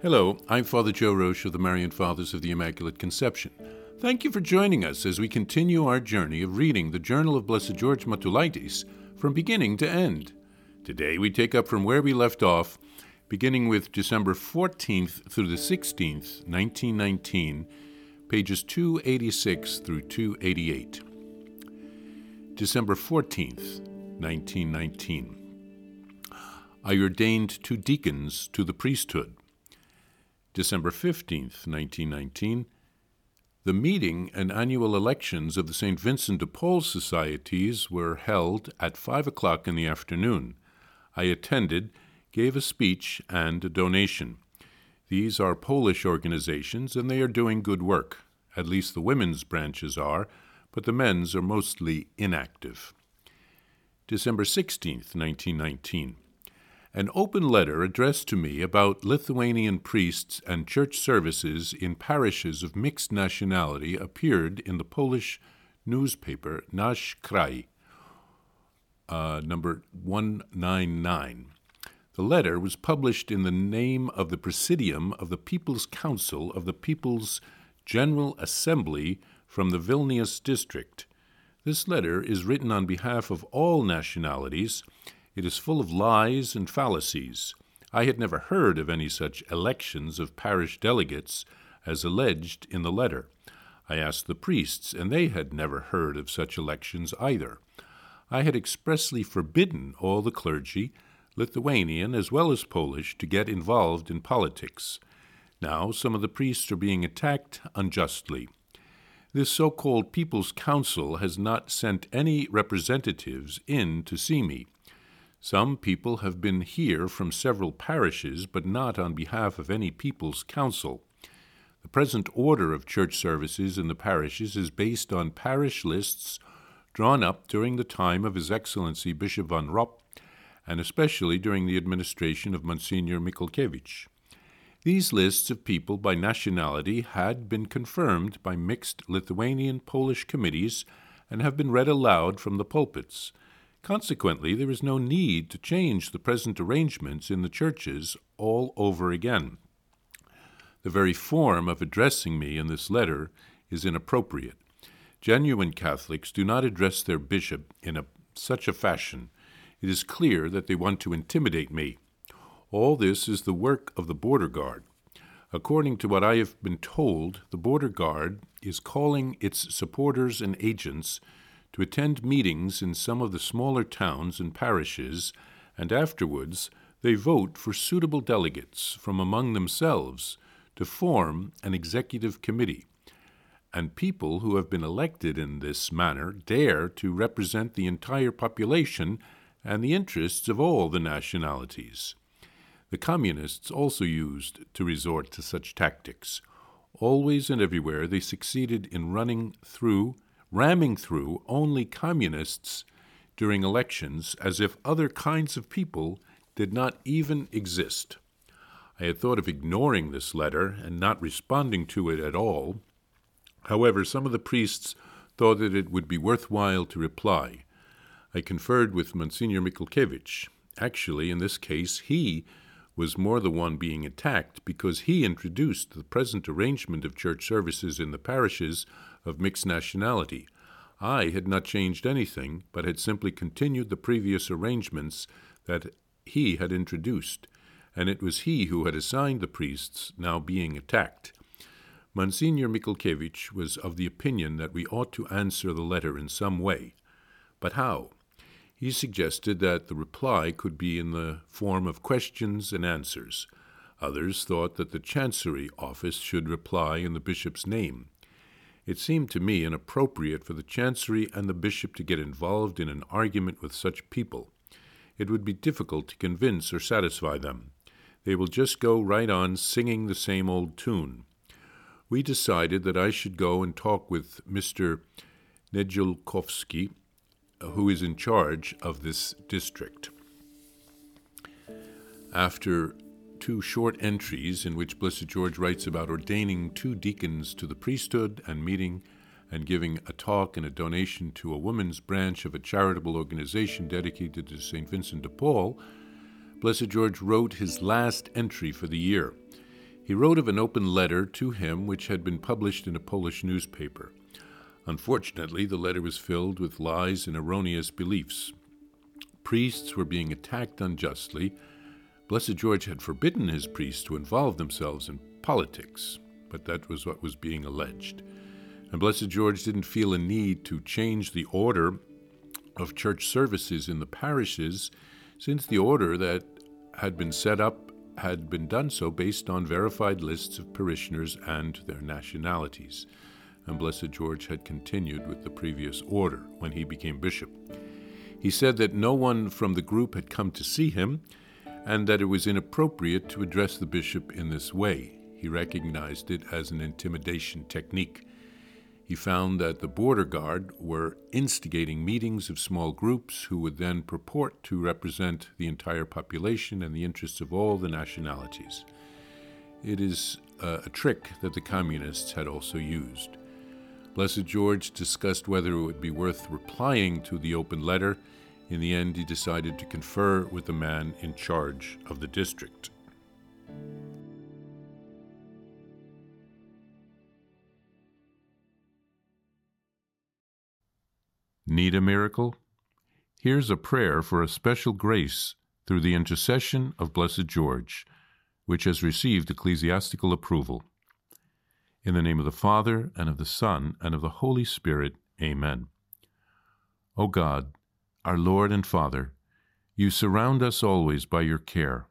Hello, I'm Father Joe Roesch of the Marian Fathers of the Immaculate Conception. Thank you for joining us as we continue our journey of reading the Journal of Blessed George Matulaitis from beginning to end. Today we take up from where we left off, beginning with December 14th through the 16th, 1919, pages 286 through 288. December 14th, 1919. I ordained two deacons to the priesthood. December 15th, 1919, the meeting and annual elections of the St. Vincent de Paul Societies were held at 5 o'clock in the afternoon. I attended, gave a speech, and a donation. These are Polish organizations, and they are doing good work. At least the women's branches are, but the men's are mostly inactive. December 16th, 1919 an open letter addressed to me about Lithuanian priests and church services in parishes of mixed nationality appeared in the Polish newspaper Nasz Kraj, uh, number 199. The letter was published in the name of the Presidium of the People's Council of the People's General Assembly from the Vilnius district. This letter is written on behalf of all nationalities it is full of lies and fallacies. I had never heard of any such elections of parish delegates as alleged in the letter. I asked the priests, and they had never heard of such elections either. I had expressly forbidden all the clergy, Lithuanian as well as Polish, to get involved in politics. Now some of the priests are being attacked unjustly. This so called People's Council has not sent any representatives in to see me. Some people have been here from several parishes, but not on behalf of any people's council. The present order of church services in the parishes is based on parish lists drawn up during the time of His Excellency Bishop von Ropp, and especially during the administration of Monsignor Michalkiewicz. These lists of people by nationality had been confirmed by mixed Lithuanian Polish committees and have been read aloud from the pulpits. Consequently, there is no need to change the present arrangements in the churches all over again. The very form of addressing me in this letter is inappropriate. Genuine Catholics do not address their bishop in a, such a fashion. It is clear that they want to intimidate me. All this is the work of the Border Guard. According to what I have been told, the Border Guard is calling its supporters and agents to attend meetings in some of the smaller towns and parishes, and afterwards they vote for suitable delegates from among themselves to form an executive committee. And people who have been elected in this manner dare to represent the entire population and the interests of all the nationalities. The communists also used to resort to such tactics. Always and everywhere they succeeded in running through ramming through only communists during elections as if other kinds of people did not even exist. I had thought of ignoring this letter and not responding to it at all. However, some of the priests thought that it would be worthwhile to reply. I conferred with Monsignor Michalkiewicz. Actually, in this case, he was more the one being attacked because he introduced the present arrangement of church services in the parishes of mixed nationality. I had not changed anything, but had simply continued the previous arrangements that he had introduced, and it was he who had assigned the priests now being attacked. Monsignor Michalkiewicz was of the opinion that we ought to answer the letter in some way. But how? He suggested that the reply could be in the form of questions and answers. Others thought that the Chancery office should reply in the bishop's name. It seemed to me inappropriate for the Chancery and the bishop to get involved in an argument with such people. It would be difficult to convince or satisfy them. They will just go right on singing the same old tune. We decided that I should go and talk with Mr. Niedzielkowski, who is in charge of this district. After two short entries in which Blessed George writes about ordaining two deacons to the priesthood and meeting and giving a talk and a donation to a women's branch of a charitable organization dedicated to St. Vincent de Paul, Blessed George wrote his last entry for the year. He wrote of an open letter to him which had been published in a Polish newspaper. Unfortunately, the letter was filled with lies and erroneous beliefs. Priests were being attacked unjustly. Blessed George had forbidden his priests to involve themselves in politics, but that was what was being alleged. And Blessed George didn't feel a need to change the order of church services in the parishes, since the order that had been set up had been done so based on verified lists of parishioners and their nationalities. And Blessed George had continued with the previous order when he became bishop. He said that no one from the group had come to see him, and that it was inappropriate to address the bishop in this way. He recognized it as an intimidation technique. He found that the border guard were instigating meetings of small groups who would then purport to represent the entire population and the interests of all the nationalities. It is uh, a trick that the communists had also used. Blessed George discussed whether it would be worth replying to the open letter. In the end, he decided to confer with the man in charge of the district. Need a miracle? Here's a prayer for a special grace through the intercession of Blessed George, which has received ecclesiastical approval. In the name of the Father, and of the Son, and of the Holy Spirit, Amen. O God, our Lord and Father, you surround us always by your care.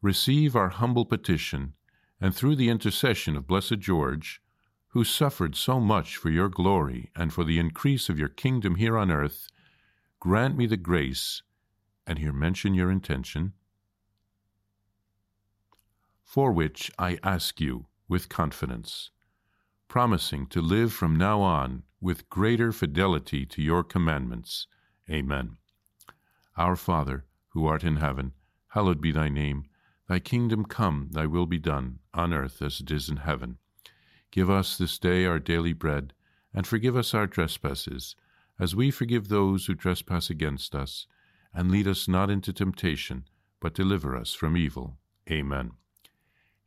Receive our humble petition, and through the intercession of Blessed George, who suffered so much for your glory and for the increase of your kingdom here on earth, grant me the grace, and here mention your intention, for which I ask you with confidence, promising to live from now on with greater fidelity to your commandments. Amen. Our Father, who art in heaven, hallowed be thy name. Thy kingdom come, thy will be done, on earth as it is in heaven. Give us this day our daily bread, and forgive us our trespasses, as we forgive those who trespass against us. And lead us not into temptation, but deliver us from evil. Amen.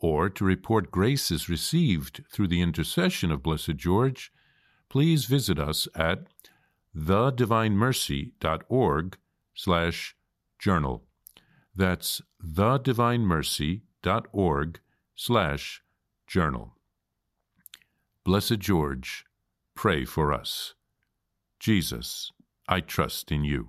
or to report graces received through the intercession of Blessed George, please visit us at thedivinemercy.org slash journal. That's thedivinemercy.org slash Journal. Blessed George, pray for us. Jesus, I trust in you.